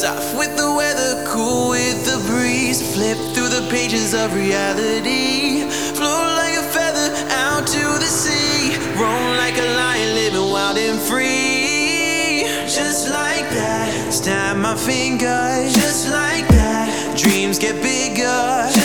Soft with the weather, cool with the breeze. Flip through the pages of reality. Float like a feather out to the sea. Roam like a lion, living wild and free. Just like that, stab my fingers. Just like that, dreams get bigger.